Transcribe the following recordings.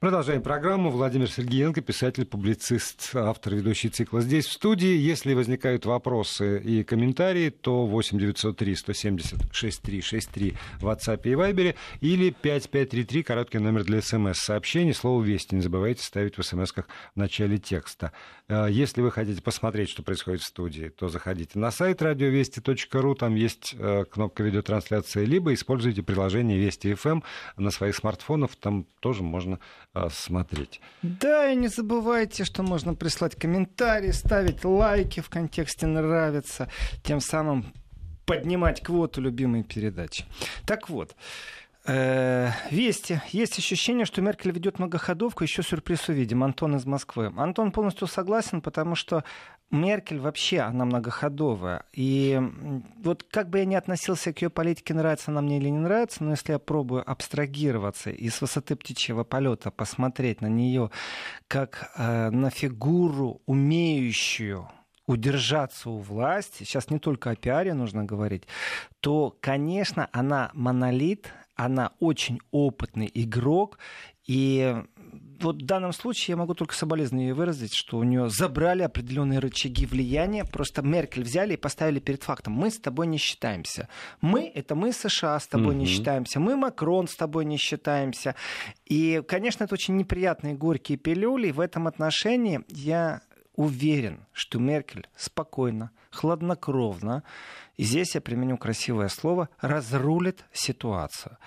Продолжаем программу. Владимир Сергеенко, писатель, публицист, автор, ведущий цикла здесь в студии. Если возникают вопросы и комментарии, то 8 903 170 6363 в WhatsApp и Viber или 5533, короткий номер для смс-сообщений. Слово «Вести» не забывайте ставить в смс-ках в начале текста. Э, если вы хотите посмотреть, что происходит в студии, то заходите на сайт радиовести.ру, там есть э, кнопка видеотрансляции, либо используйте приложение Вести FM на своих смартфонах, там тоже можно смотреть. Да, и не забывайте, что можно прислать комментарии, ставить лайки в контексте «нравится», тем самым поднимать квоту любимой передачи. Так вот, вести. Есть ощущение, что Меркель ведет многоходовку. Еще сюрприз увидим. Антон из Москвы. Антон полностью согласен, потому что Меркель вообще, она многоходовая. И вот как бы я ни относился к ее политике, нравится она мне или не нравится, но если я пробую абстрагироваться и с высоты птичьего полета посмотреть на нее как э, на фигуру, умеющую удержаться у власти, сейчас не только о пиаре нужно говорить, то, конечно, она монолит, она очень опытный игрок, и вот в данном случае я могу только соболезнования выразить, что у нее забрали определенные рычаги влияния, просто Меркель взяли и поставили перед фактом. Мы с тобой не считаемся. Мы — это мы США с тобой угу. не считаемся. Мы Макрон с тобой не считаемся. И, конечно, это очень неприятные горькие пилюли. И в этом отношении я уверен, что Меркель спокойно, хладнокровно, и здесь я применю красивое слово, разрулит ситуацию.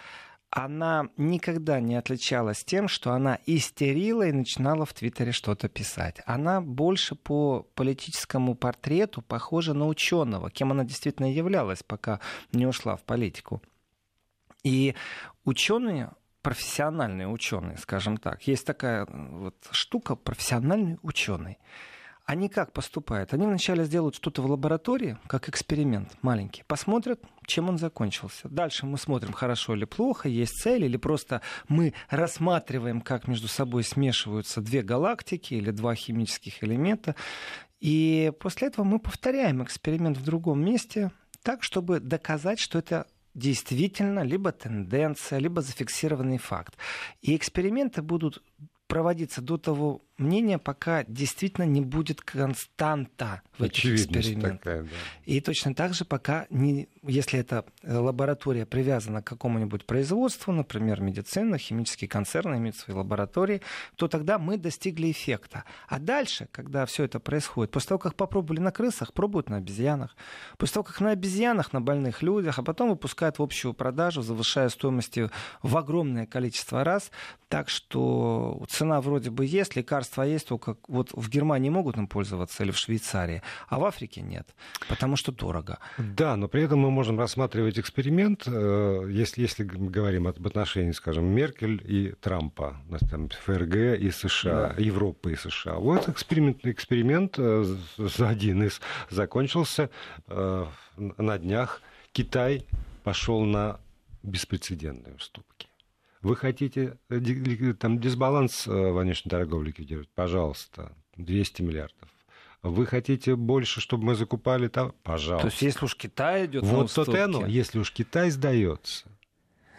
Она никогда не отличалась тем, что она истерила и начинала в Твиттере что-то писать. Она больше по политическому портрету похожа на ученого, кем она действительно являлась, пока не ушла в политику. И ученые профессиональные ученые, скажем так. Есть такая вот штука профессиональный ученый они как поступают? Они вначале сделают что-то в лаборатории, как эксперимент маленький, посмотрят, чем он закончился. Дальше мы смотрим, хорошо или плохо, есть цель, или просто мы рассматриваем, как между собой смешиваются две галактики или два химических элемента. И после этого мы повторяем эксперимент в другом месте, так, чтобы доказать, что это действительно либо тенденция, либо зафиксированный факт. И эксперименты будут проводиться до того мнения, пока действительно не будет константа в этих экспериментах. Такая, да. И точно так же, пока, не, если эта лаборатория привязана к какому-нибудь производству, например, медицина, химические концерны имеют свои лаборатории, то тогда мы достигли эффекта. А дальше, когда все это происходит, после того, как попробовали на крысах, пробуют на обезьянах. После того, как на обезьянах, на больных людях, а потом выпускают в общую продажу, завышая стоимости в огромное количество раз. Так что цена вроде бы есть, лекарства есть только вот в Германии могут им пользоваться или в Швейцарии, а в Африке нет, потому что дорого. Да, но при этом мы можем рассматривать эксперимент, э, если, если мы говорим об отношении, скажем, Меркель и Трампа, там, ФРГ и США, да. Европы и США. Вот эксперимент, эксперимент один из закончился э, на днях. Китай пошел на беспрецедентные уступки. Вы хотите э, там дисбаланс э, внешней торговли ликвидировать? Пожалуйста, 200 миллиардов. Вы хотите больше, чтобы мы закупали там? Пожалуйста. То есть, если уж Китай идет вот на уступки... Вот оно, если уж Китай сдается.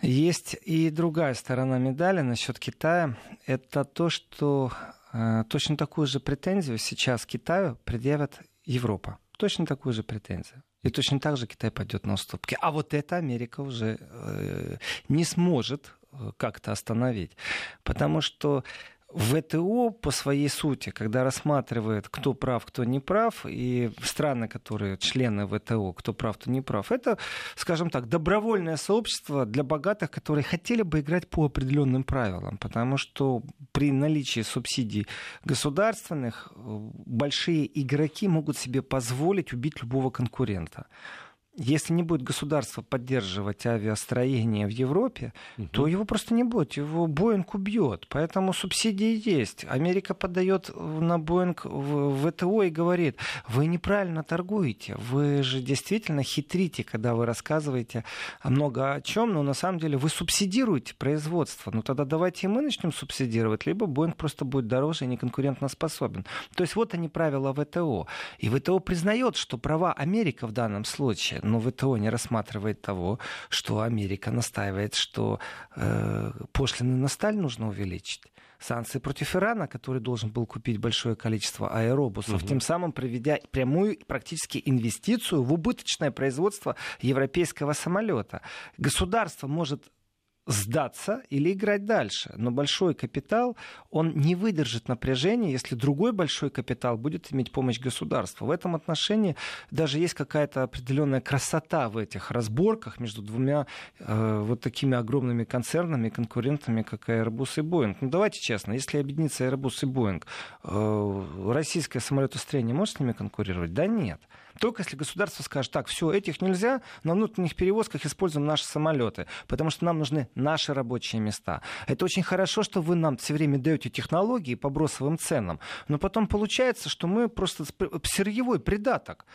Есть и другая сторона медали насчет Китая. Это то, что э, точно такую же претензию сейчас Китаю предъявят Европа. Точно такую же претензию. И точно так же Китай пойдет на уступки. А вот это Америка уже э, не сможет как-то остановить. Потому что ВТО по своей сути, когда рассматривает, кто прав, кто не прав, и страны, которые члены ВТО, кто прав, кто не прав, это, скажем так, добровольное сообщество для богатых, которые хотели бы играть по определенным правилам, потому что при наличии субсидий государственных э, большие игроки могут себе позволить убить любого конкурента если не будет государство поддерживать авиастроение в Европе, угу. то его просто не будет. Его Боинг убьет. Поэтому субсидии есть. Америка подает на Боинг в ВТО и говорит, вы неправильно торгуете. Вы же действительно хитрите, когда вы рассказываете много о чем, но на самом деле вы субсидируете производство. Ну тогда давайте и мы начнем субсидировать, либо Боинг просто будет дороже и неконкурентно способен. То есть вот они правила ВТО. И ВТО признает, что права Америка в данном случае но ВТО не рассматривает того, что Америка настаивает, что э, пошлины на сталь нужно увеличить санкции против Ирана, который должен был купить большое количество аэробусов, угу. тем самым проведя прямую практически инвестицию в убыточное производство европейского самолета. Государство может сдаться или играть дальше. Но большой капитал, он не выдержит напряжения, если другой большой капитал будет иметь помощь государства. В этом отношении даже есть какая-то определенная красота в этих разборках между двумя э, вот такими огромными концернами, конкурентами, как Airbus и Boeing. Ну давайте честно, если объединиться Airbus и Boeing, э, российское самолетостроение может с ними конкурировать? Да нет. Только если государство скажет, так, все, этих нельзя, на внутренних перевозках используем наши самолеты, потому что нам нужны наши рабочие места. Это очень хорошо, что вы нам все время даете технологии по бросовым ценам, но потом получается, что мы просто сырьевой придаток.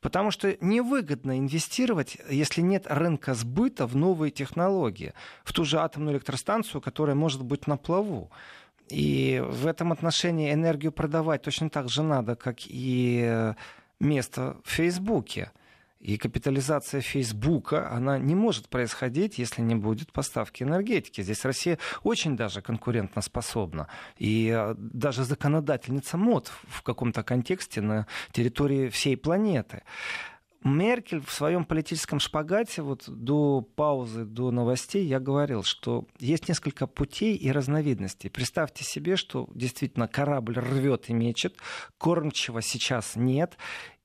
Потому что невыгодно инвестировать, если нет рынка сбыта в новые технологии, в ту же атомную электростанцию, которая может быть на плаву. И в этом отношении энергию продавать точно так же надо, как и место в Фейсбуке. И капитализация Фейсбука, она не может происходить, если не будет поставки энергетики. Здесь Россия очень даже конкурентно способна. И а, даже законодательница МОД в каком-то контексте на территории всей планеты. Меркель в своем политическом шпагате, вот до паузы, до новостей, я говорил, что есть несколько путей и разновидностей. Представьте себе, что действительно корабль рвет и мечет, кормчего сейчас нет,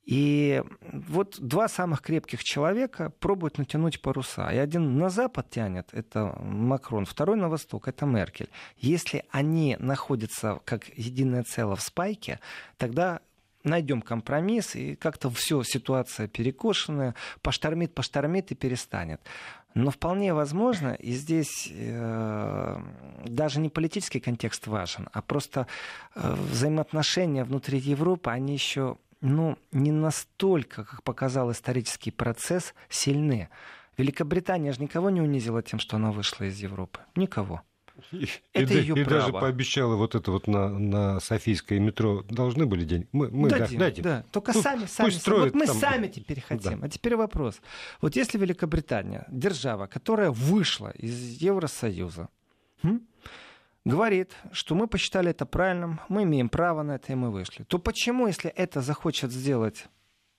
и вот два самых крепких человека пробуют натянуть паруса. И один на запад тянет, это Макрон, второй на восток, это Меркель. Если они находятся как единое целое в спайке, тогда найдем компромисс, и как-то все, ситуация перекошенная, поштормит, поштормит и перестанет. Но вполне возможно, и здесь э, даже не политический контекст важен, а просто э, взаимоотношения внутри Европы, они еще ну, не настолько, как показал исторический процесс, сильны. Великобритания же никого не унизила тем, что она вышла из Европы. Никого. И, это и, ее и право. даже пообещала вот это вот на, на Софийское метро должны были деньги. Мы, мы дадим, да, дадим. Да. Только пусть, сами, сами. Пусть строят вот мы там... сами теперь хотим. Да. А теперь вопрос. Вот если Великобритания, держава, которая вышла из Евросоюза, говорит, что мы посчитали это правильным, мы имеем право на это, и мы вышли, то почему, если это захочет сделать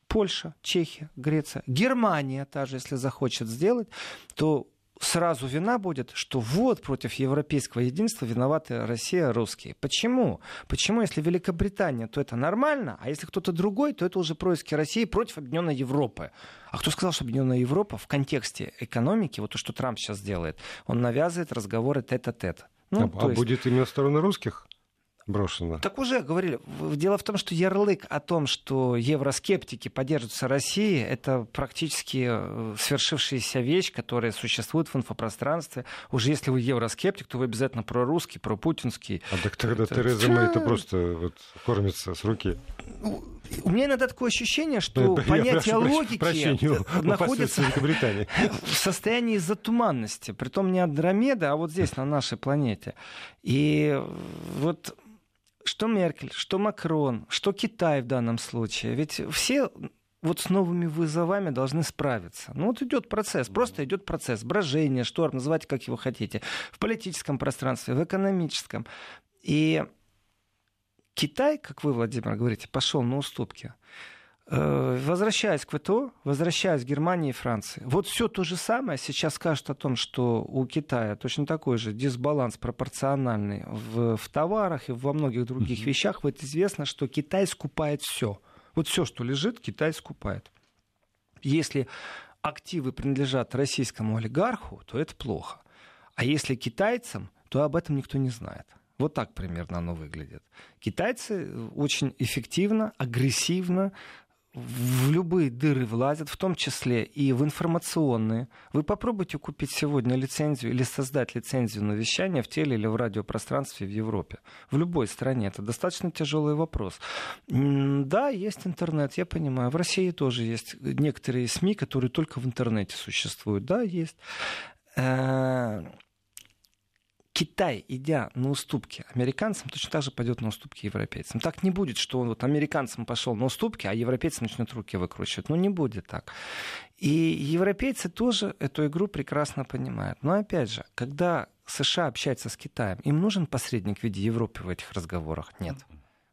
Польша, Чехия, Греция, Германия даже, если захочет сделать, то сразу вина будет, что вот против европейского единства виноваты Россия, русские. Почему? Почему, если Великобритания, то это нормально, а если кто-то другой, то это уже происки России против Объединенной Европы. А кто сказал, что Объединенная Европа в контексте экономики, вот то, что Трамп сейчас делает, он навязывает разговоры тет-а-тет. Ну, а, а есть... будет именно в сторону русских? Брошено. Так уже говорили. Дело в том, что ярлык о том, что евроскептики поддерживаются Россией, это практически э, свершившаяся вещь, которая существует в инфопространстве. Уже если вы евроскептик, то вы обязательно прорусский, пропутинский. А так тогда это... Тереза Мэй это просто вот, кормится с руки. Ну, у меня иногда такое ощущение, что я понятие прошу, логики прощения, находится в состоянии затуманности. Притом не Андромеда, а вот здесь, на нашей планете. И вот что Меркель, что Макрон, что Китай в данном случае. Ведь все вот с новыми вызовами должны справиться. Ну вот идет процесс, просто идет процесс. Брожение, шторм, называйте как его хотите. В политическом пространстве, в экономическом. И Китай, как вы, Владимир, говорите, пошел на уступки. Э, возвращаясь к ВТО, возвращаясь к Германии и Франции, вот все то же самое сейчас скажут о том, что у Китая точно такой же дисбаланс пропорциональный в, в товарах и во многих других mm-hmm. вещах. Вот известно, что Китай скупает все. Вот все, что лежит, Китай скупает. Если активы принадлежат российскому олигарху, то это плохо. А если китайцам, то об этом никто не знает. Вот так примерно оно выглядит. Китайцы очень эффективно, агрессивно в любые дыры влазят, в том числе и в информационные. Вы попробуйте купить сегодня лицензию или создать лицензию на вещание в теле или в радиопространстве в Европе. В любой стране. Это достаточно тяжелый вопрос. Да, есть интернет, я понимаю. В России тоже есть некоторые СМИ, которые только в интернете существуют. Да, есть. Китай, идя на уступки американцам, точно так же пойдет на уступки европейцам. Так не будет, что он вот американцам пошел на уступки, а европейцы начнут руки выкручивать. Ну, не будет так. И европейцы тоже эту игру прекрасно понимают. Но опять же, когда США общается с Китаем, им нужен посредник в виде Европы в этих разговорах? Нет.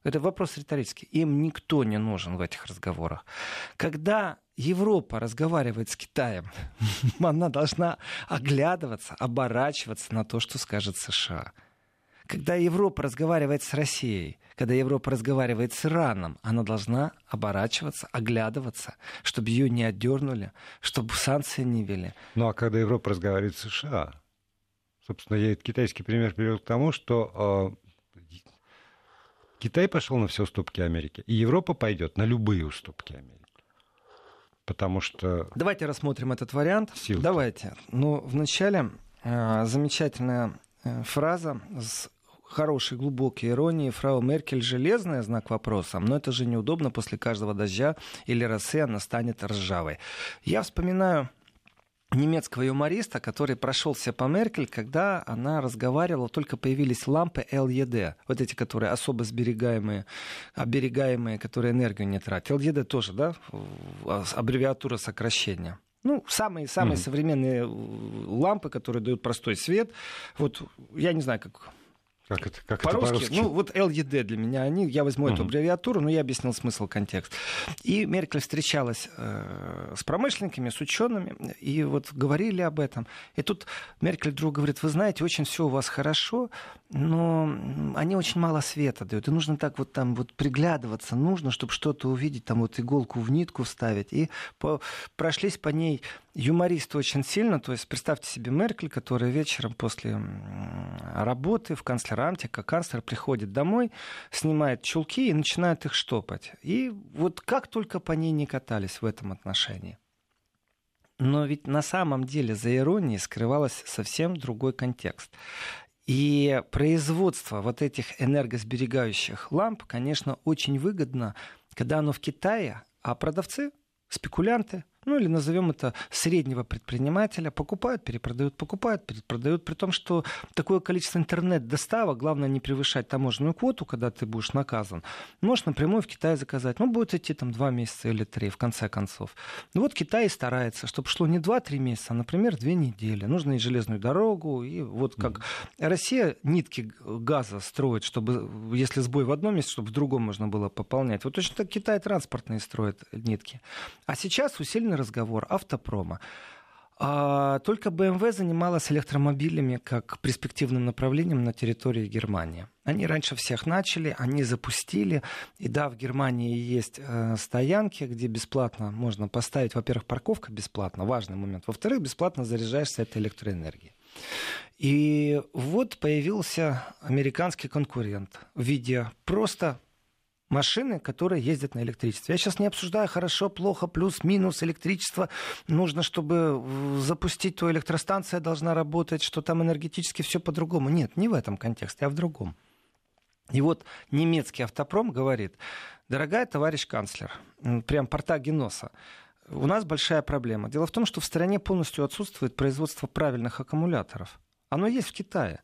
Это вопрос риторический. Им никто не нужен в этих разговорах. Когда Европа разговаривает с Китаем, она должна оглядываться, оборачиваться на то, что скажет США. Когда Европа разговаривает с Россией, когда Европа разговаривает с Ираном, она должна оборачиваться, оглядываться, чтобы ее не отдернули, чтобы санкции не вели. Ну а когда Европа разговаривает с США, собственно, я этот китайский пример привел к тому, что э, Китай пошел на все уступки Америки, и Европа пойдет на любые уступки Америки. Потому что... Давайте рассмотрим этот вариант. Силки. Давайте. Ну, вначале э, замечательная э, фраза с хорошей глубокой иронии. Фрау Меркель железная, знак вопроса, но это же неудобно после каждого дождя или росы она станет ржавой. Я вспоминаю немецкого юмориста, который прошелся по Меркель, когда она разговаривала, только появились лампы LED, вот эти, которые особо сберегаемые, оберегаемые, которые энергию не тратят. LED тоже, да, аббревиатура сокращения. Ну, самые-самые mm-hmm. современные лампы, которые дают простой свет. Вот я не знаю, как как это, как по-русски? это по-русски? Ну, вот ЛЕД для меня они, я возьму uh-huh. эту аббревиатуру, но я объяснил смысл, контекст. И Меркель встречалась э, с промышленниками, с учеными, и вот говорили об этом. И тут Меркель вдруг говорит, вы знаете, очень все у вас хорошо, но они очень мало света дают. И нужно так вот там вот приглядываться, нужно, чтобы что-то увидеть, там вот иголку в нитку вставить. И по, прошлись по ней юмористы очень сильно. То есть представьте себе Меркель, которая вечером после работы в канцлерамте, как канцлер приходит домой, снимает чулки и начинает их штопать. И вот как только по ней не катались в этом отношении. Но ведь на самом деле за иронией скрывалось совсем другой контекст. И производство вот этих энергосберегающих ламп, конечно, очень выгодно, когда оно в Китае, а продавцы, спекулянты, ну или назовем это среднего предпринимателя, покупают, перепродают, покупают, перепродают, при том, что такое количество интернет-доставок, главное не превышать таможенную квоту, когда ты будешь наказан, можешь напрямую в Китае заказать. Ну, будет идти там два месяца или три, в конце концов. Ну вот Китай старается, чтобы шло не два-три месяца, а, например, две недели. Нужно и железную дорогу, и вот как mm-hmm. Россия нитки газа строит, чтобы, если сбой в одном месте, чтобы в другом можно было пополнять. Вот точно так Китай транспортные строит нитки. А сейчас усиленно разговор автопрома. А только BMW занималась электромобилями как перспективным направлением на территории Германии. Они раньше всех начали, они запустили. И да, в Германии есть э, стоянки, где бесплатно можно поставить, во-первых, парковка бесплатно, важный момент. Во-вторых, бесплатно заряжаешься этой электроэнергией. И вот появился американский конкурент в виде просто машины, которые ездят на электричестве. Я сейчас не обсуждаю хорошо, плохо, плюс, минус, электричество. Нужно, чтобы запустить, то электростанция должна работать, что там энергетически все по-другому. Нет, не в этом контексте, а в другом. И вот немецкий автопром говорит, дорогая товарищ канцлер, прям порта Геноса, у нас большая проблема. Дело в том, что в стране полностью отсутствует производство правильных аккумуляторов. Оно есть в Китае.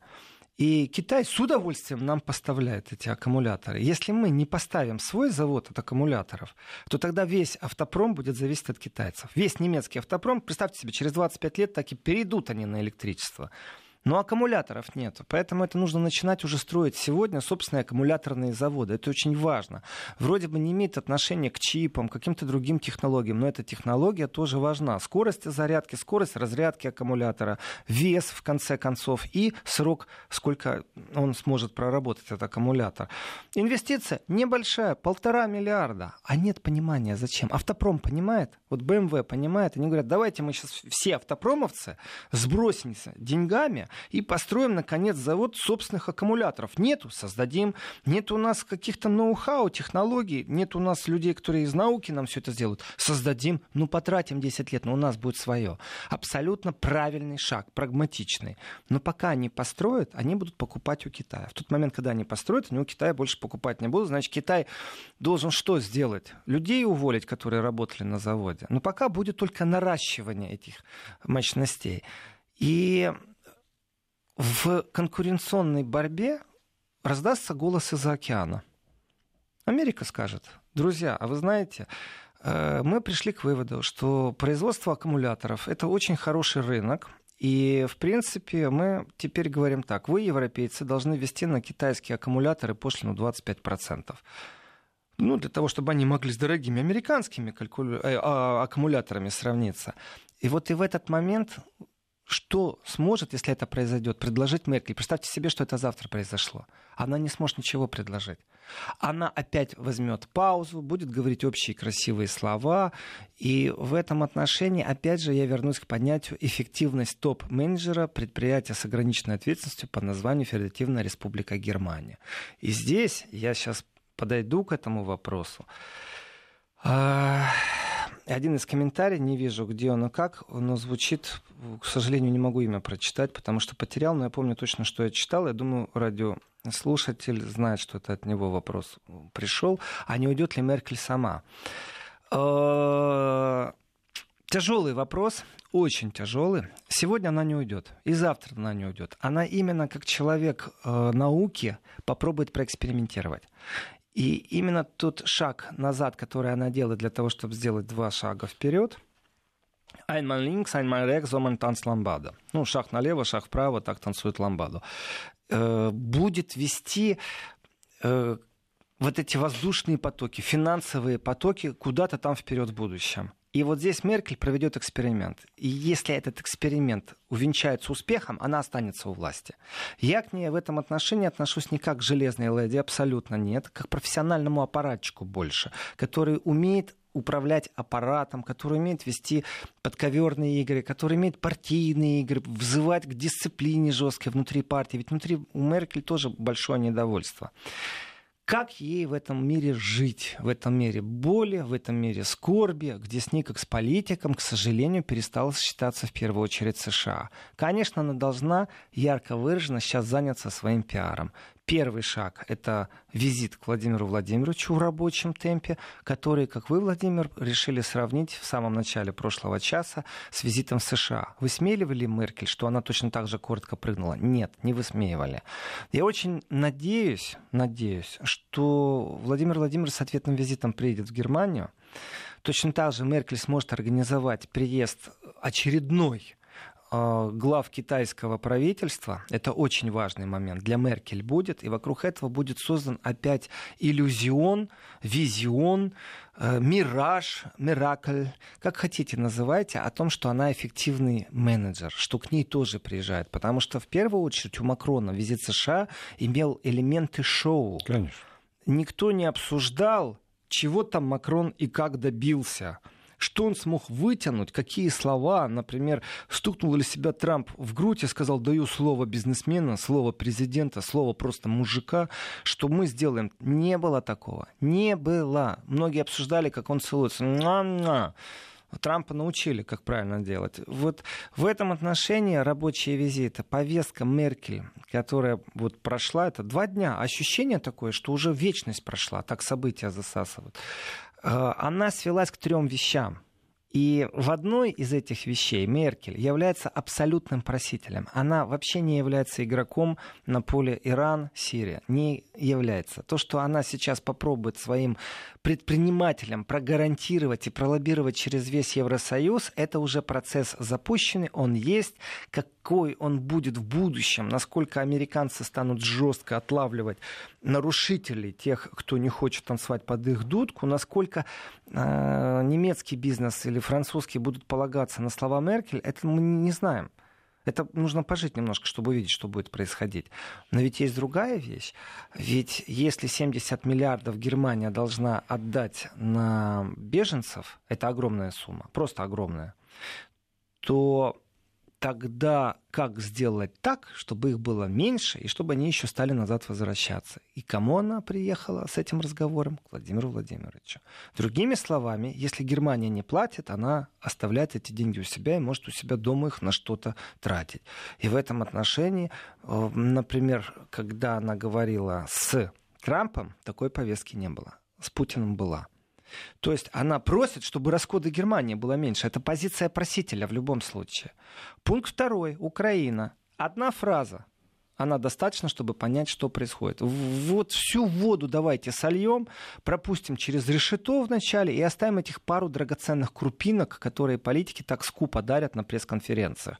И Китай с удовольствием нам поставляет эти аккумуляторы. Если мы не поставим свой завод от аккумуляторов, то тогда весь автопром будет зависеть от китайцев. Весь немецкий автопром, представьте себе, через 25 лет так и перейдут они на электричество. Но аккумуляторов нет. Поэтому это нужно начинать уже строить сегодня собственные аккумуляторные заводы. Это очень важно. Вроде бы не имеет отношения к чипам, каким-то другим технологиям, но эта технология тоже важна. Скорость зарядки, скорость разрядки аккумулятора, вес, в конце концов, и срок, сколько он сможет проработать, этот аккумулятор. Инвестиция небольшая, полтора миллиарда. А нет понимания, зачем. Автопром понимает, вот BMW понимает, они говорят, давайте мы сейчас все автопромовцы сбросимся деньгами, и построим, наконец, завод собственных аккумуляторов. Нету, создадим. Нет у нас каких-то ноу-хау, технологий, нет у нас людей, которые из науки нам все это сделают. Создадим, ну, потратим 10 лет, но у нас будет свое. Абсолютно правильный шаг, прагматичный. Но пока они построят, они будут покупать у Китая. В тот момент, когда они построят, они у Китая больше покупать не будут. Значит, Китай должен что сделать? Людей уволить, которые работали на заводе. Но пока будет только наращивание этих мощностей. И в конкуренционной борьбе раздастся голос из-за океана. Америка скажет, друзья, а вы знаете, э, мы пришли к выводу, что производство аккумуляторов это очень хороший рынок, и, в принципе, мы теперь говорим так. Вы, европейцы, должны ввести на китайские аккумуляторы пошлину 25%. Ну, для того, чтобы они могли с дорогими американскими калькулю... э, а, аккумуляторами сравниться. И вот и в этот момент что сможет, если это произойдет, предложить Меркель? Представьте себе, что это завтра произошло. Она не сможет ничего предложить. Она опять возьмет паузу, будет говорить общие красивые слова. И в этом отношении, опять же, я вернусь к поднятию эффективность топ-менеджера предприятия с ограниченной ответственностью под названием Федеративная Республика Германия. И здесь я сейчас подойду к этому вопросу. Один из комментариев, не вижу, где он и как, но звучит, к сожалению, не могу имя прочитать, потому что потерял, но я помню точно, что я читал. Я думаю, радиослушатель знает, что это от него вопрос пришел. А не уйдет ли Меркель сама? Э, тяжелый вопрос, очень тяжелый. Сегодня она не уйдет, и завтра она не уйдет. Она именно как человек э, науки попробует проэкспериментировать. И именно тот шаг назад, который она делает для того, чтобы сделать два шага вперед, links, einmal rechts, so man tanzt ламбада. Ну, шаг налево, шаг вправо, так танцует ламбаду. Э, будет вести э, вот эти воздушные потоки, финансовые потоки куда-то там вперед в будущем. И вот здесь Меркель проведет эксперимент. И если этот эксперимент увенчается успехом, она останется у власти. Я к ней в этом отношении отношусь не как к железной леди, абсолютно нет, как к профессиональному аппаратчику больше, который умеет управлять аппаратом, который умеет вести подковерные игры, который умеет партийные игры, взывать к дисциплине жесткой внутри партии. Ведь внутри у Меркель тоже большое недовольство. Как ей в этом мире жить, в этом мире боли, в этом мире скорби, где с ней, как с политиком, к сожалению, перестала считаться в первую очередь США. Конечно, она должна ярко выраженно сейчас заняться своим пиаром. Первый шаг – это визит к Владимиру Владимировичу в рабочем темпе, который, как вы, Владимир, решили сравнить в самом начале прошлого часа с визитом в США. Высмеивали Меркель, что она точно так же коротко прыгнула? Нет, не высмеивали. Я очень надеюсь, надеюсь, что Владимир Владимирович с ответным визитом приедет в Германию. Точно так же Меркель сможет организовать приезд очередной глав китайского правительства, это очень важный момент, для Меркель будет, и вокруг этого будет создан опять иллюзион, визион, э, мираж, миракль, как хотите называйте, о том, что она эффективный менеджер, что к ней тоже приезжает. Потому что в первую очередь у Макрона визит США имел элементы шоу. Конечно. Никто не обсуждал, чего там Макрон и как добился что он смог вытянуть, какие слова, например, стукнул ли себя Трамп в грудь и сказал, даю слово бизнесмена, слово президента, слово просто мужика, что мы сделаем. Не было такого. Не было. Многие обсуждали, как он целуется. На-на. Трампа научили, как правильно делать. Вот в этом отношении рабочие визиты, повестка Меркель, которая вот прошла, это два дня. Ощущение такое, что уже вечность прошла, так события засасывают. Э, она свелась к трем вещам. И в одной из этих вещей Меркель является абсолютным просителем. Она вообще не является игроком на поле Иран-Сирия. Не является. То, что она сейчас попробует своим предпринимателям прогарантировать и пролоббировать через весь Евросоюз, это уже процесс запущенный, он есть. Какой он будет в будущем, насколько американцы станут жестко отлавливать нарушителей, тех, кто не хочет танцевать под их дудку, насколько э, немецкий бизнес или французский будут полагаться на слова Меркель, это мы не знаем. Это нужно пожить немножко, чтобы увидеть, что будет происходить. Но ведь есть другая вещь. Ведь если 70 миллиардов Германия должна отдать на беженцев, это огромная сумма, просто огромная, то тогда как сделать так, чтобы их было меньше, и чтобы они еще стали назад возвращаться? И кому она приехала с этим разговором? К Владимиру Владимировичу. Другими словами, если Германия не платит, она оставляет эти деньги у себя и может у себя дома их на что-то тратить. И в этом отношении, э, например, когда она говорила с Трампом, такой повестки не было. С Путиным была. То есть она просит, чтобы расходы Германии было меньше. Это позиция просителя в любом случае. Пункт второй. Украина. Одна фраза она достаточно, чтобы понять, что происходит. Вот всю воду давайте сольем, пропустим через решето вначале и оставим этих пару драгоценных крупинок, которые политики так скупо дарят на пресс-конференциях.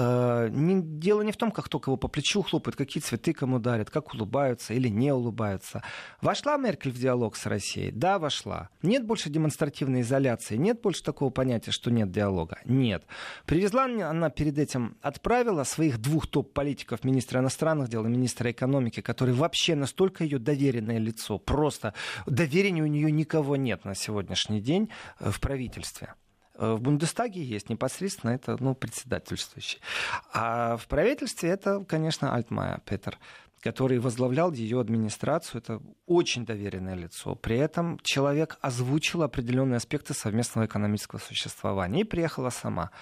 Э, не, дело не в том, как только его по плечу хлопают, какие цветы кому дарят, как улыбаются или не улыбаются. Вошла Меркель в диалог с Россией? Да, вошла. Нет больше демонстративной изоляции, нет больше такого понятия, что нет диалога? Нет. Привезла она перед этим, отправила своих двух топ-политиков, министра иностранных дел и министра экономики, который вообще настолько ее доверенное лицо, просто доверения у нее никого нет на сегодняшний день э, в правительстве. Э, в Бундестаге есть непосредственно это ну, председательствующий. А в правительстве это, конечно, Альтмайер Петер который возглавлял ее администрацию. Это очень доверенное лицо. При этом человек озвучил определенные аспекты совместного экономического существования и приехала сама.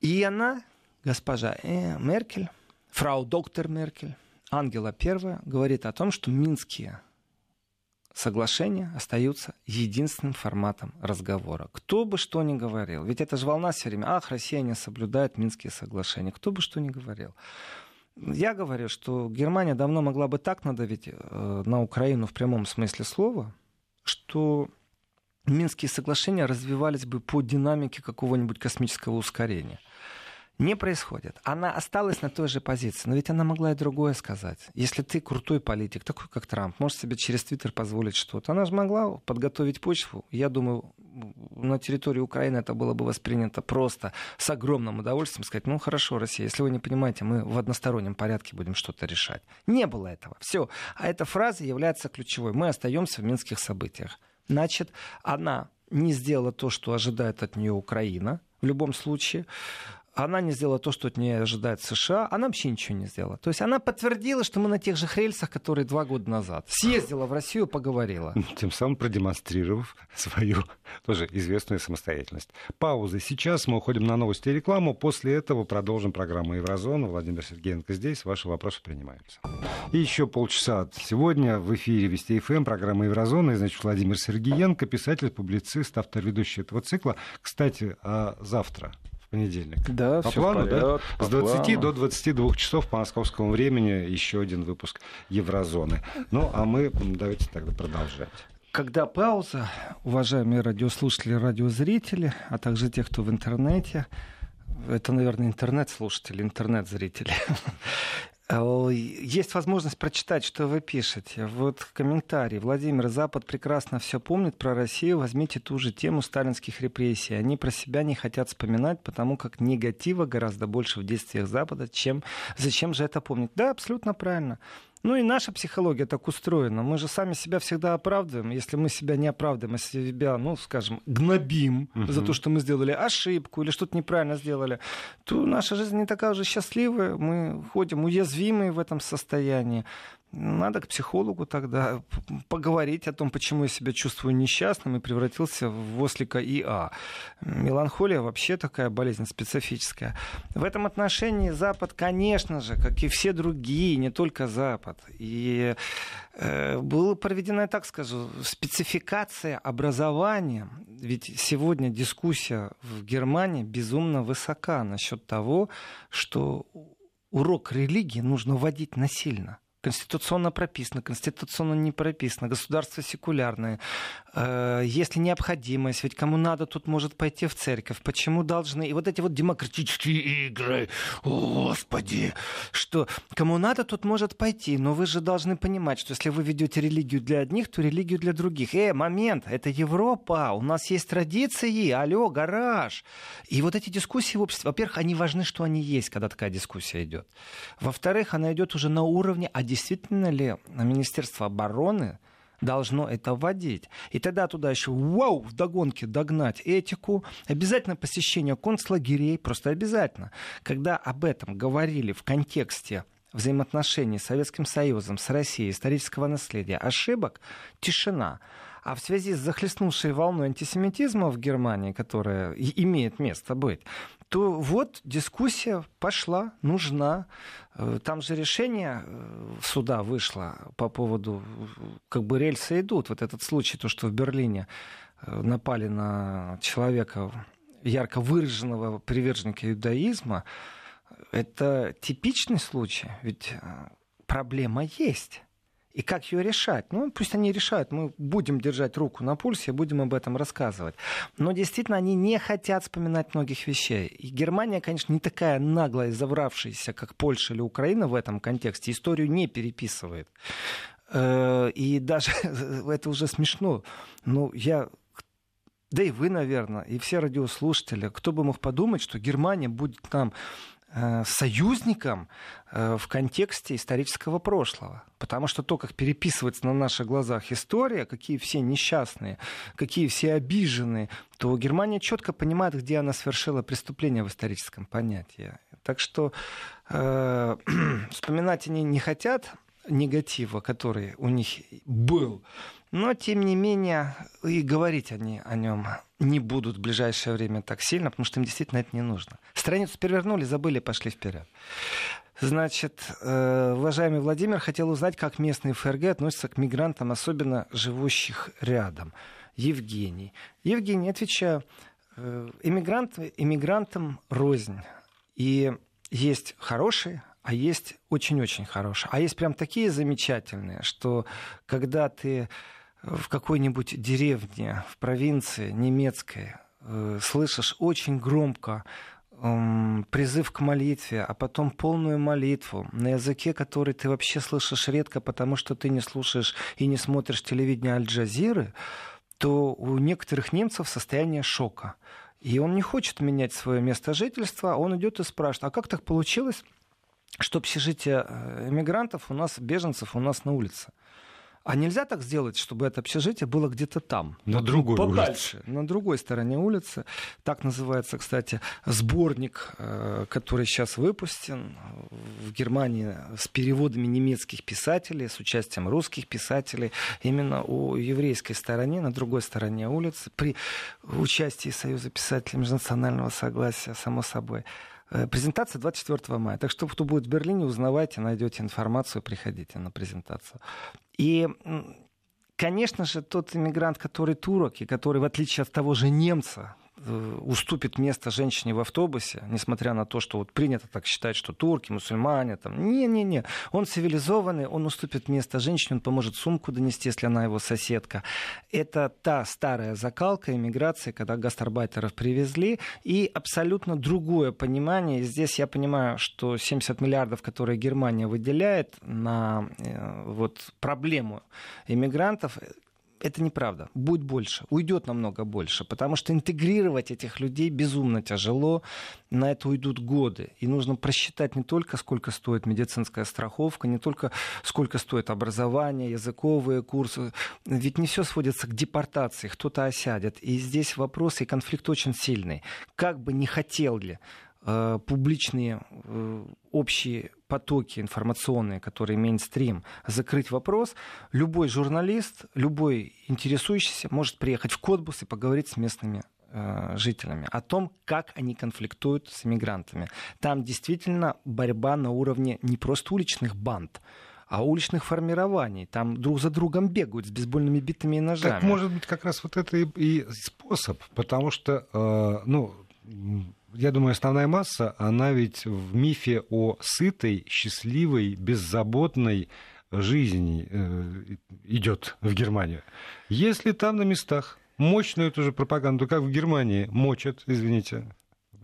И она, госпожа э, Меркель, фрау доктор Меркель, Ангела Первая, говорит о том, что минские соглашения остаются единственным форматом разговора. Кто бы что ни говорил, ведь это же волна все время, ах, Россия не соблюдает Минские соглашения, кто бы что ни говорил. Я говорю, что Германия давно могла бы так надавить э, на Украину в прямом смысле слова, что Минские соглашения развивались бы по динамике какого-нибудь космического ускорения не происходит. Она осталась на той же позиции, но ведь она могла и другое сказать. Если ты крутой политик, такой как Трамп, можешь себе через Твиттер позволить что-то, она же могла подготовить почву. Я думаю, на территории Украины это было бы воспринято просто с огромным удовольствием, сказать, ну хорошо, Россия, если вы не понимаете, мы в одностороннем порядке будем что-то решать. Не было этого. Все. А эта фраза является ключевой. Мы остаемся в минских событиях. Значит, она не сделала то, что ожидает от нее Украина, в любом случае она не сделала то, что от нее ожидает США, она вообще ничего не сделала. То есть она подтвердила, что мы на тех же рельсах, которые два года назад. Съездила в Россию, поговорила. Тем самым продемонстрировав свою тоже известную самостоятельность. Пауза. Сейчас мы уходим на новости и рекламу. После этого продолжим программу Еврозона. Владимир Сергеенко здесь. Ваши вопросы принимаются. И еще полчаса сегодня в эфире Вести ФМ программа Еврозона. И, значит, Владимир Сергеенко, писатель, публицист, автор ведущий этого цикла. Кстати, а завтра понедельник. Да, по плану, да? По С 20 плану. до 22 часов по московскому времени еще один выпуск Еврозоны. Ну, а мы давайте тогда продолжать. Когда пауза, уважаемые радиослушатели, радиозрители, а также те, кто в интернете, это, наверное, интернет-слушатели, интернет-зрители. Э, есть возможность прочитать, что вы пишете. Вот комментарий. Владимир Запад прекрасно все помнит про Россию. Возьмите ту же тему сталинских репрессий. Они про себя не хотят вспоминать, потому как негатива гораздо больше в действиях Запада, чем зачем же это помнить. Да, абсолютно правильно. Ну и наша психология так устроена. Мы же сами себя всегда оправдываем. Если мы себя не оправдываем, а себя, ну, скажем, гнобим угу. за то, что мы сделали ошибку или что-то неправильно сделали, то наша жизнь не такая уже счастливая. Мы ходим уязвимые в этом состоянии. Надо к психологу тогда поговорить о том, почему я себя чувствую несчастным и превратился в ослика ИА. Меланхолия вообще такая болезнь специфическая. В этом отношении Запад, конечно же, как и все другие, не только Запад. И э, была проведена, так скажу, спецификация образования. Ведь сегодня дискуссия в Германии безумно высока насчет того, что урок религии нужно вводить насильно конституционно прописано, конституционно не прописано, государство секулярное. Э, если необходимость, ведь кому надо, тут может пойти в церковь. Почему должны? И вот эти вот демократические игры, господи, что кому надо, тут может пойти. Но вы же должны понимать, что если вы ведете религию для одних, то религию для других. Э, момент, это Европа, у нас есть традиции, алло, гараж. И вот эти дискуссии в обществе, во-первых, они важны, что они есть, когда такая дискуссия идет. Во-вторых, она идет уже на уровне действительно ли Министерство обороны должно это вводить. И тогда туда еще, вау, в догонке догнать этику, обязательно посещение концлагерей, просто обязательно. Когда об этом говорили в контексте взаимоотношений с Советским Союзом, с Россией, исторического наследия, ошибок, тишина. А в связи с захлестнувшей волной антисемитизма в Германии, которая имеет место быть, то вот дискуссия пошла, нужна. Э, там же решение э, суда вышло по поводу, как бы рельсы идут. Вот этот случай, то, что в Берлине э, напали на человека ярко выраженного приверженника иудаизма, это типичный случай, ведь проблема есть. И как ее решать? Ну, пусть они решают. Мы будем держать руку на пульсе, будем об этом рассказывать. Но действительно, они не хотят вспоминать многих вещей. И Германия, конечно, не такая наглая, завравшаяся, как Польша или Украина в этом контексте. Историю не переписывает. Э, и даже это уже смешно. Ну, я да и вы, наверное, и все радиослушатели, кто бы мог подумать, что Германия будет нам союзником э, в контексте исторического прошлого. Потому что то, как переписывается на наших глазах история, какие все несчастные, какие все обиженные, то Германия четко понимает, где она совершила преступление в историческом понятии. Так что э, вспоминать они не хотят негатива, который у них был. Но, тем не менее, и говорить они о нем не будут в ближайшее время так сильно, потому что им действительно это не нужно. Страницу перевернули, забыли, пошли вперед. Значит, э, уважаемый Владимир хотел узнать, как местные ФРГ относятся к мигрантам, особенно живущих рядом. Евгений. Евгений, отвечаю, э, иммигранты, иммигрантам рознь. И есть хорошие, а есть очень-очень хорошие. А есть прям такие замечательные, что когда ты в какой-нибудь деревне, в провинции немецкой, э, слышишь очень громко призыв к молитве, а потом полную молитву на языке, который ты вообще слышишь редко, потому что ты не слушаешь и не смотришь телевидение Аль-Джазиры, то у некоторых немцев состояние шока. И он не хочет менять свое место жительства, он идет и спрашивает, а как так получилось, что общежитие э, иммигрантов у нас, беженцев у нас на улице? А нельзя так сделать, чтобы это общежитие было где-то там. На другой подальше, улице. На другой стороне улицы. Так называется, кстати, сборник, э, который сейчас выпущен в Германии с переводами немецких писателей, с участием русских писателей. Именно о еврейской стороне, на другой стороне улицы, при участии Союза писателей межнационального согласия, само собой. Э, презентация 24 мая. Так что, кто будет в Берлине, узнавайте, найдете информацию, приходите на презентацию. И конечно же, тот иммигрант, который турок, и который, в отличие от того же немца, уступит место женщине в автобусе, несмотря на то, что вот принято так считать, что турки, мусульмане, там, не-не-не, он цивилизованный, он уступит место женщине, он поможет сумку донести, если она его соседка. Это та старая закалка иммиграции, когда гастарбайтеров привезли, и абсолютно другое понимание. Здесь я понимаю, что 70 миллиардов, которые Германия выделяет на э, вот, проблему иммигрантов, это неправда. Будет больше. Уйдет намного больше. Потому что интегрировать этих людей безумно тяжело. На это уйдут годы. И нужно просчитать не только, сколько стоит медицинская страховка, не только, сколько стоит образование, языковые курсы. Ведь не все сводится к депортации. Кто-то осядет. И здесь вопрос и конфликт очень сильный. Как бы не хотел ли публичные э, общие потоки информационные, которые мейнстрим, закрыть вопрос, любой журналист, любой интересующийся может приехать в Котбус и поговорить с местными э, жителями о том, как они конфликтуют с иммигрантами. Там действительно борьба на уровне не просто уличных банд, а уличных формирований. Там друг за другом бегают с бейсбольными битами и ножами. Так, может быть, как раз вот это и способ, потому что, э, ну, я думаю, основная масса, она ведь в мифе о сытой, счастливой, беззаботной жизни э, идет в Германию. Если там на местах мощную эту же пропаганду, как в Германии, мочат, извините,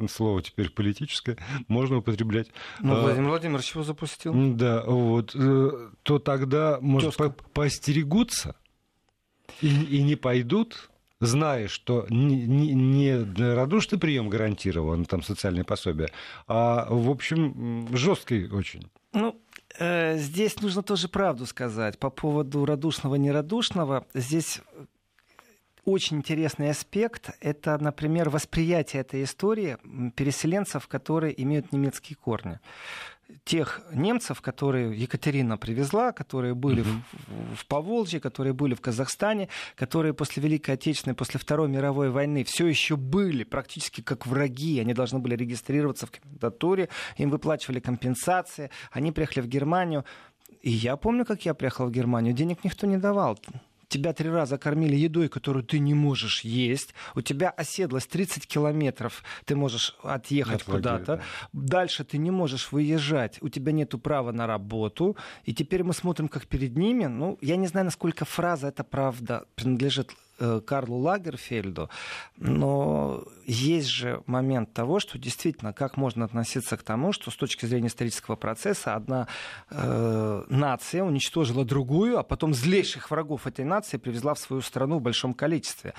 слово теперь политическое, можно употреблять. Ну, а, Владимир Владимирович его запустил. Да, вот, э, то тогда, может, по поостерегутся и, и не пойдут зная, что не, не, не радушный прием гарантирован, там социальное пособие, а, в общем, жесткий очень. Ну, э, здесь нужно тоже правду сказать по поводу радушного-нерадушного. Здесь очень интересный аспект — это, например, восприятие этой истории переселенцев, которые имеют немецкие корни тех немцев, которые Екатерина привезла, которые были угу. в, в Поволжье, которые были в Казахстане, которые после Великой Отечественной, после Второй мировой войны все еще были практически как враги. Они должны были регистрироваться в комендатуре, им выплачивали компенсации, они приехали в Германию. И я помню, как я приехал в Германию, денег никто не давал тебя три раза кормили едой, которую ты не можешь есть, у тебя оседлость 30 километров, ты можешь отъехать куда-то, да. дальше ты не можешь выезжать, у тебя нет права на работу, и теперь мы смотрим, как перед ними, ну, я не знаю, насколько фраза эта правда принадлежит Карлу Лагерфельду, но есть же момент того, что действительно, как можно относиться к тому, что с точки зрения исторического процесса одна э, нация уничтожила другую, а потом злейших врагов этой нации привезла в свою страну в большом количестве.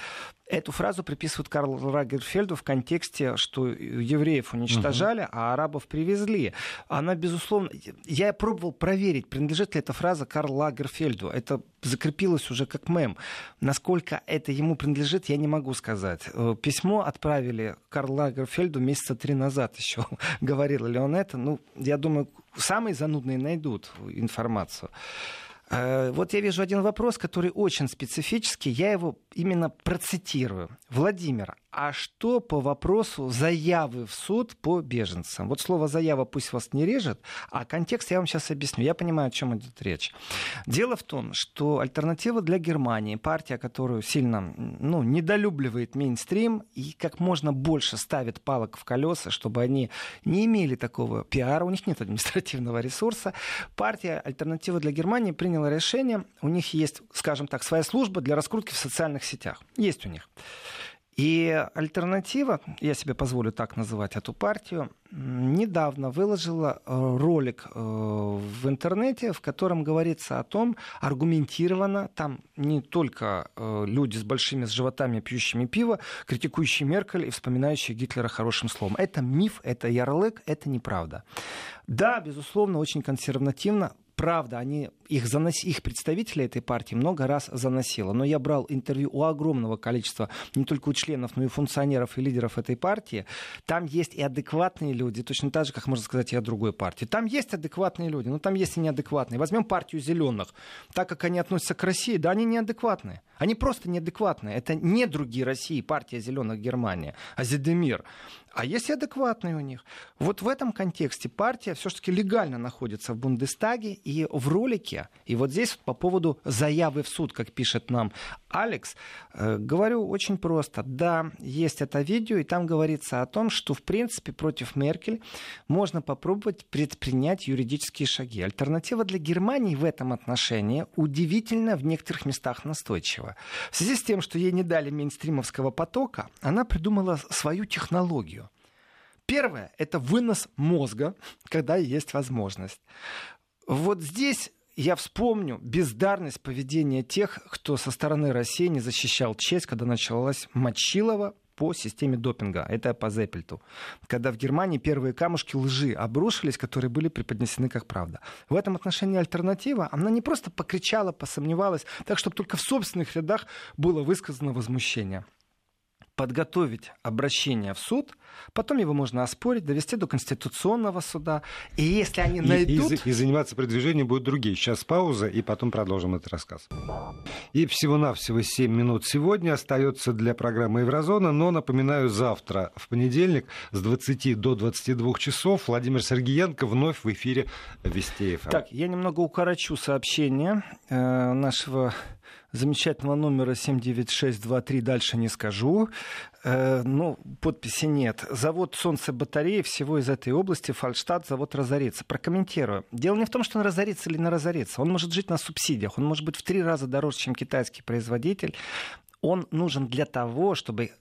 Эту фразу приписывают Карлу Лагерфельду в контексте, что евреев уничтожали, угу. а арабов привезли. Она, безусловно... Я пробовал проверить, принадлежит ли эта фраза Карлу Лагерфельду. Это закрепилось уже как мем. Насколько это ему принадлежит, я не могу сказать. Э, письмо отправили Карлу Лагерфельду месяца три назад еще. Говорил ли он это? Ну, я думаю, самые занудные найдут информацию. Э, вот я вижу один вопрос, который очень специфический. Я его именно процитирую. Владимир, а что по вопросу заявы в суд по беженцам? Вот слово «заява» пусть вас не режет, а контекст я вам сейчас объясню. Я понимаю, о чем идет речь. Дело в том, что альтернатива для Германии, партия, которую сильно ну, недолюбливает мейнстрим и как можно больше ставит палок в колеса, чтобы они не имели такого пиара, у них нет административного ресурса, партия «Альтернатива для Германии» приняла решение, у них есть, скажем так, своя служба для раскрутки в социальных сетях. Есть у них. И альтернатива, я себе позволю так называть эту партию, недавно выложила э, ролик э, в интернете, в котором говорится о том, аргументированно, там не только э, люди с большими животами, пьющими пиво, критикующие Меркель и вспоминающие Гитлера хорошим словом. Это миф, это ярлык, это неправда. Да, безусловно, очень консервативно правда, они, их, занос, их представители этой партии много раз заносило. Но я брал интервью у огромного количества не только у членов, но и функционеров и лидеров этой партии. Там есть и адекватные люди, точно так же, как можно сказать и о другой партии. Там есть адекватные люди, но там есть и неадекватные. Возьмем партию зеленых. Так как они относятся к России, да, они неадекватные. Они просто неадекватные. Это не другие России, партия зеленых Германия, а Зедемир. А есть и адекватные у них. Вот в этом контексте партия все-таки легально находится в Бундестаге и в ролике. И вот здесь по поводу заявы в суд, как пишет нам Алекс, э, говорю очень просто. Да, есть это видео, и там говорится о том, что в принципе против Меркель можно попробовать предпринять юридические шаги. Альтернатива для Германии в этом отношении удивительно в некоторых местах настойчива. В связи с тем, что ей не дали мейнстримовского потока, она придумала свою технологию. Первое – это вынос мозга, когда есть возможность. Вот здесь я вспомню бездарность поведения тех, кто со стороны России не защищал честь, когда началась Мочилова по системе допинга. Это по Зеппельту. Когда в Германии первые камушки лжи обрушились, которые были преподнесены как правда. В этом отношении альтернатива, она не просто покричала, посомневалась, так, чтобы только в собственных рядах было высказано возмущение подготовить обращение в суд, потом его можно оспорить, довести до Конституционного суда. И если они найдут... И, и, и заниматься продвижением будут другие. Сейчас пауза, и потом продолжим этот рассказ. И всего-навсего 7 минут сегодня остается для программы «Еврозона», но, напоминаю, завтра, в понедельник, с 20 до 22 часов Владимир Сергеенко вновь в эфире Вестеев. Так, я немного укорочу сообщение э, нашего замечательного номера 79623 дальше не скажу. Э, ну, подписи нет. Завод солнце батареи всего из этой области, Фальштадт, завод разорится. Прокомментирую. Дело не в том, что он разорится или не разорится. Он может жить на субсидиях. Он может быть в три раза дороже, чем китайский производитель. Он нужен для того, чтобы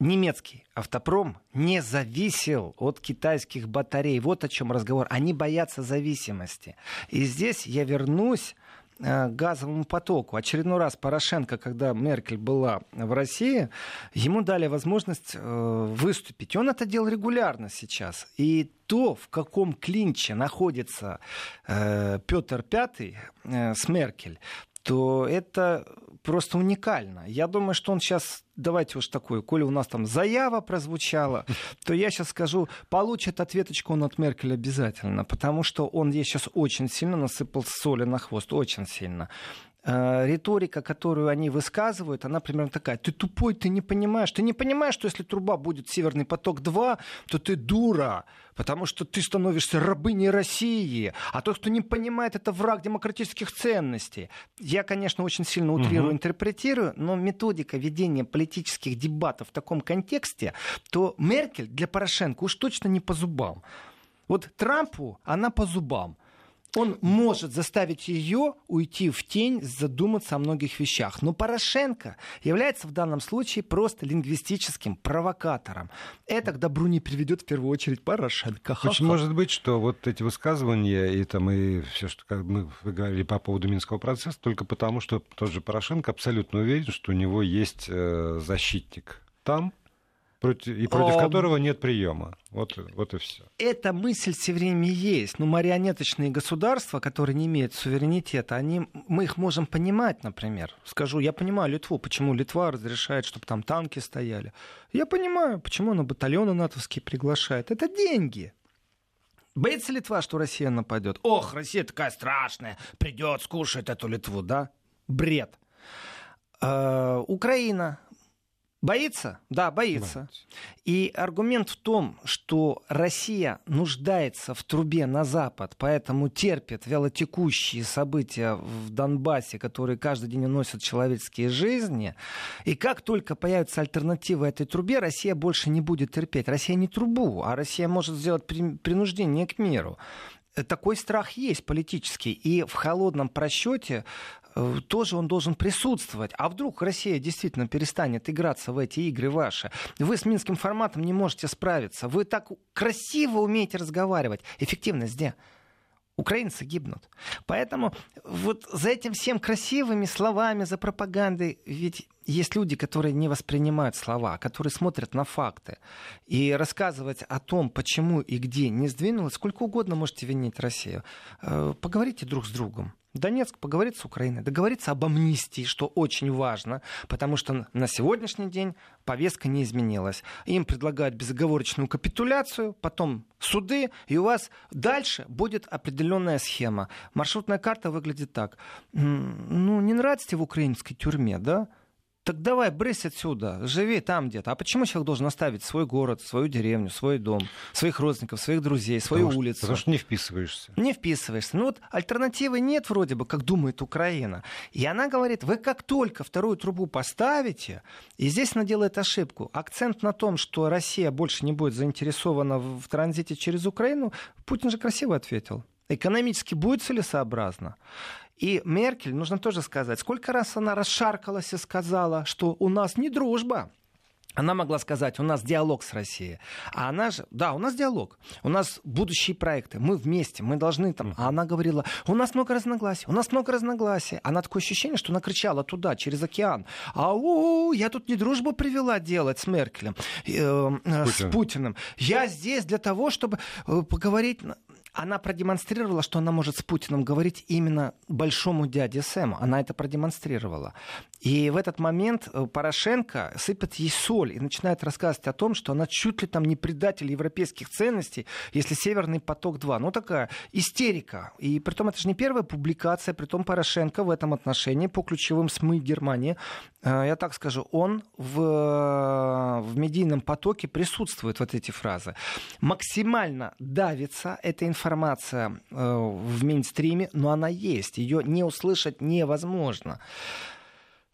немецкий автопром не зависел от китайских батарей. Вот о чем разговор. Они боятся зависимости. И здесь я вернусь газовому потоку. Очередной раз Порошенко, когда Меркель была в России, ему дали возможность э, выступить. Он это делал регулярно сейчас. И то, в каком клинче находится э, Петр V с Меркель, то это просто уникально. Я думаю, что он сейчас, давайте уж такое, коли у нас там заява прозвучала, то я сейчас скажу, получит ответочку он от Меркель обязательно, потому что он ей сейчас очень сильно насыпал соли на хвост, очень сильно. Э, риторика, которую они высказывают, она примерно такая. Ты тупой, ты не понимаешь. Ты не понимаешь, что если труба будет Северный поток-2, то ты дура, потому что ты становишься рабыней России. А тот, кто не понимает, это враг демократических ценностей. Я, конечно, очень сильно утрирую, угу. интерпретирую, но методика ведения политических дебатов в таком контексте, то Меркель для Порошенко уж точно не по зубам. Вот Трампу она по зубам он может заставить ее уйти в тень, задуматься о многих вещах. Но Порошенко является в данном случае просто лингвистическим провокатором. Это к добру не приведет в первую очередь Порошенко. Очень может быть, что вот эти высказывания и там и все, что как мы говорили по поводу Минского процесса, только потому, что тот же Порошенко абсолютно уверен, что у него есть э, защитник там, против, и против О, которого нет приема. Вот, вот и все. Эта мысль все время есть. Но марионеточные государства, которые не имеют суверенитета, они, мы их можем понимать, например. Скажу, я понимаю Литву, почему Литва разрешает, чтобы там танки стояли. Я понимаю, почему она батальоны натовские приглашает. Это деньги. Боится Литва, что Россия нападет? Ох, Россия такая страшная, придет, скушает эту Литву, да? Бред. Э, Украина Боится? Да, боится. боится. И аргумент в том, что Россия нуждается в трубе на Запад, поэтому терпит вялотекущие события в Донбассе, которые каждый день уносят человеческие жизни. И как только появится альтернатива этой трубе, Россия больше не будет терпеть. Россия не трубу, а Россия может сделать принуждение к миру такой страх есть политический. И в холодном просчете Э, тоже он должен присутствовать. А вдруг Россия действительно перестанет играться в эти игры ваши? Вы с минским форматом не можете справиться. Вы так красиво умеете разговаривать. Эффективность где? Украинцы гибнут. Поэтому вот за этим всем красивыми словами, за пропагандой, ведь есть люди, которые не воспринимают слова, которые смотрят на факты. И рассказывать о том, почему и где не сдвинулось, сколько угодно можете винить Россию. Э, поговорите друг с другом. Донецк поговорит с Украиной, договориться об амнистии, что очень важно, потому что на сегодняшний день повестка не изменилась. Им предлагают безоговорочную капитуляцию, потом суды, и у вас дальше будет определенная схема. Маршрутная карта выглядит так. Ну, не нравится тебе в украинской тюрьме, да? Так давай, брысь отсюда, живи там где-то. А почему человек должен оставить свой город, свою деревню, свой дом, своих родственников, своих друзей, свою потому улицу? Что, потому что не вписываешься. Не вписываешься. Ну вот альтернативы нет вроде бы, как думает Украина. И она говорит, вы как только вторую трубу поставите, и здесь она делает ошибку. Акцент на том, что Россия больше не будет заинтересована в транзите через Украину, Путин же красиво ответил. Экономически будет целесообразно. И Меркель, нужно тоже сказать, сколько раз она расшаркалась и сказала, что у нас не дружба, она могла сказать, у нас диалог с Россией. А она же, да, у нас диалог. У нас будущие проекты. Мы вместе, мы должны там. А она говорила, у нас много разногласий, у нас много разногласий. Она такое ощущение, что она кричала туда, через океан. Ау, я тут не дружбу привела делать с Меркелем, э, э, с Путиным. Я здесь для того, чтобы э, поговорить она продемонстрировала, что она может с Путиным говорить именно большому дяде Сэму. Она это продемонстрировала. И в этот момент э, Порошенко сыпет ей соль и начинает рассказывать о том, что она чуть ли там не предатель европейских ценностей, если Северный поток-2. Ну, такая истерика. И при том это же не первая публикация, при том Порошенко в этом отношении по ключевым СМИ Германии, э, я так скажу, он в, в медийном потоке присутствует, вот эти фразы. Максимально давится эта информация информация э, в мейнстриме, но она есть. Ее не услышать невозможно.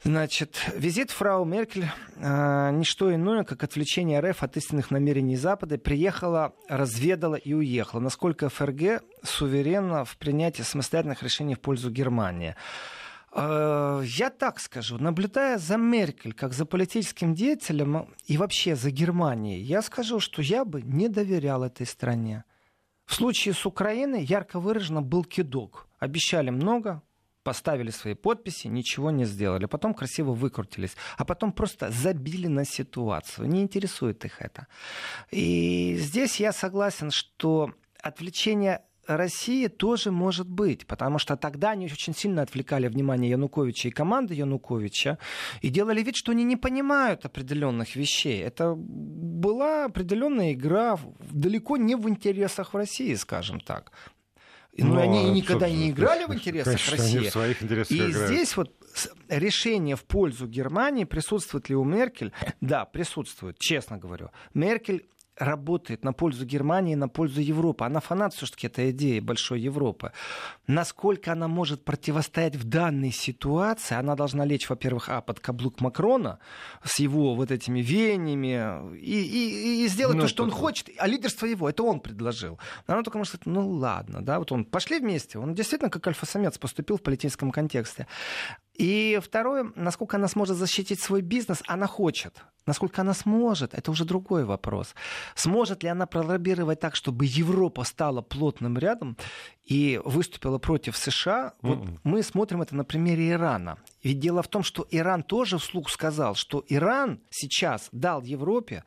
Значит, визит фрау Меркель э, не что иное, как отвлечение РФ от истинных намерений Запада. Приехала, разведала и уехала. Насколько ФРГ суверенна в принятии самостоятельных решений в пользу Германии. Э, я так скажу, наблюдая за Меркель как за политическим деятелем и вообще за Германией, я скажу, что я бы не доверял этой стране. В случае с Украиной ярко выраженно был кидок. Обещали много, поставили свои подписи, ничего не сделали. Потом красиво выкрутились. А потом просто забили на ситуацию. Не интересует их это. И здесь я согласен, что отвлечение России тоже может быть, потому что тогда они очень сильно отвлекали внимание Януковича и команды Януковича и делали вид, что они не понимают определенных вещей. Это была определенная игра далеко не в интересах в России, скажем так. Ну, Но они никогда не играли в интересах конечно, России. Они в своих интересах и играют. здесь вот решение в пользу Германии, присутствует ли у Меркель? Да, присутствует, честно говорю. Меркель работает на пользу Германии, на пользу Европы. Она фанат все-таки этой идеи большой Европы. Насколько она может противостоять в данной ситуации, она должна лечь, во-первых, а, под каблук Макрона с его вот этими веяниями и, и, и сделать ну, то, что он хочет. А лидерство его, это он предложил. Она только может сказать, ну ладно, да, вот он, пошли вместе. Он действительно как альфа-самец поступил в политическом контексте. И второе, насколько она сможет защитить свой бизнес, она хочет. Насколько она сможет, это уже другой вопрос. Сможет ли она пролоббировать так, чтобы Европа стала плотным рядом и выступила против США? Вот mm-hmm. мы смотрим это на примере Ирана. Ведь дело в том, что Иран тоже вслух сказал, что Иран сейчас дал Европе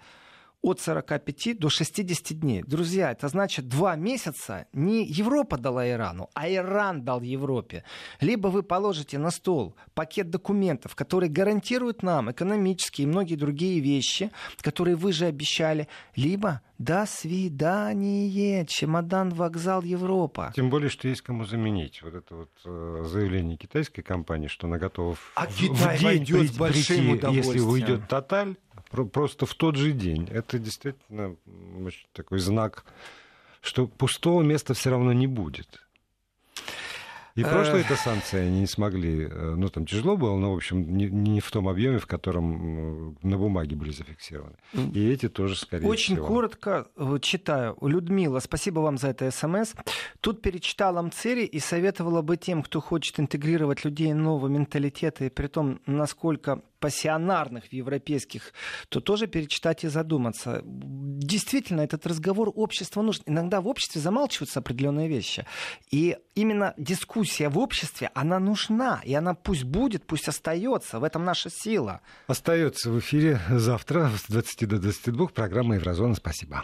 от 45 до 60 дней. Друзья, это значит два месяца не Европа дала Ирану, а Иран дал Европе. Либо вы положите на стол пакет документов, который гарантирует нам экономические и многие другие вещи, которые вы же обещали, либо до свидания, чемодан, вокзал, Европа. Тем более, что есть кому заменить. Вот это вот э, заявление китайской компании, что она готова а в, Китай в день прийти, с большим если уйдет Тоталь, просто в тот же день. Это действительно такой знак, что пустого места все равно не будет. И прошлые это санкции они не смогли, э, ну там тяжело было, но в общем не, не в том объеме, в котором на бумаге были зафиксированы. И эти тоже скорее Очень всего. коротко э, читаю. Людмила, спасибо вам за это смс. Тут перечитала Мцери и советовала бы тем, кто хочет интегрировать людей нового менталитета и при том, насколько пассионарных в европейских, то тоже перечитать и задуматься. Действительно, этот разговор общества нужен. Иногда в обществе замалчиваются определенные вещи. И именно дискуссия в обществе, она нужна. И она пусть будет, пусть остается. В этом наша сила. Остается в эфире завтра с 20 до 22 программа Еврозона. Спасибо.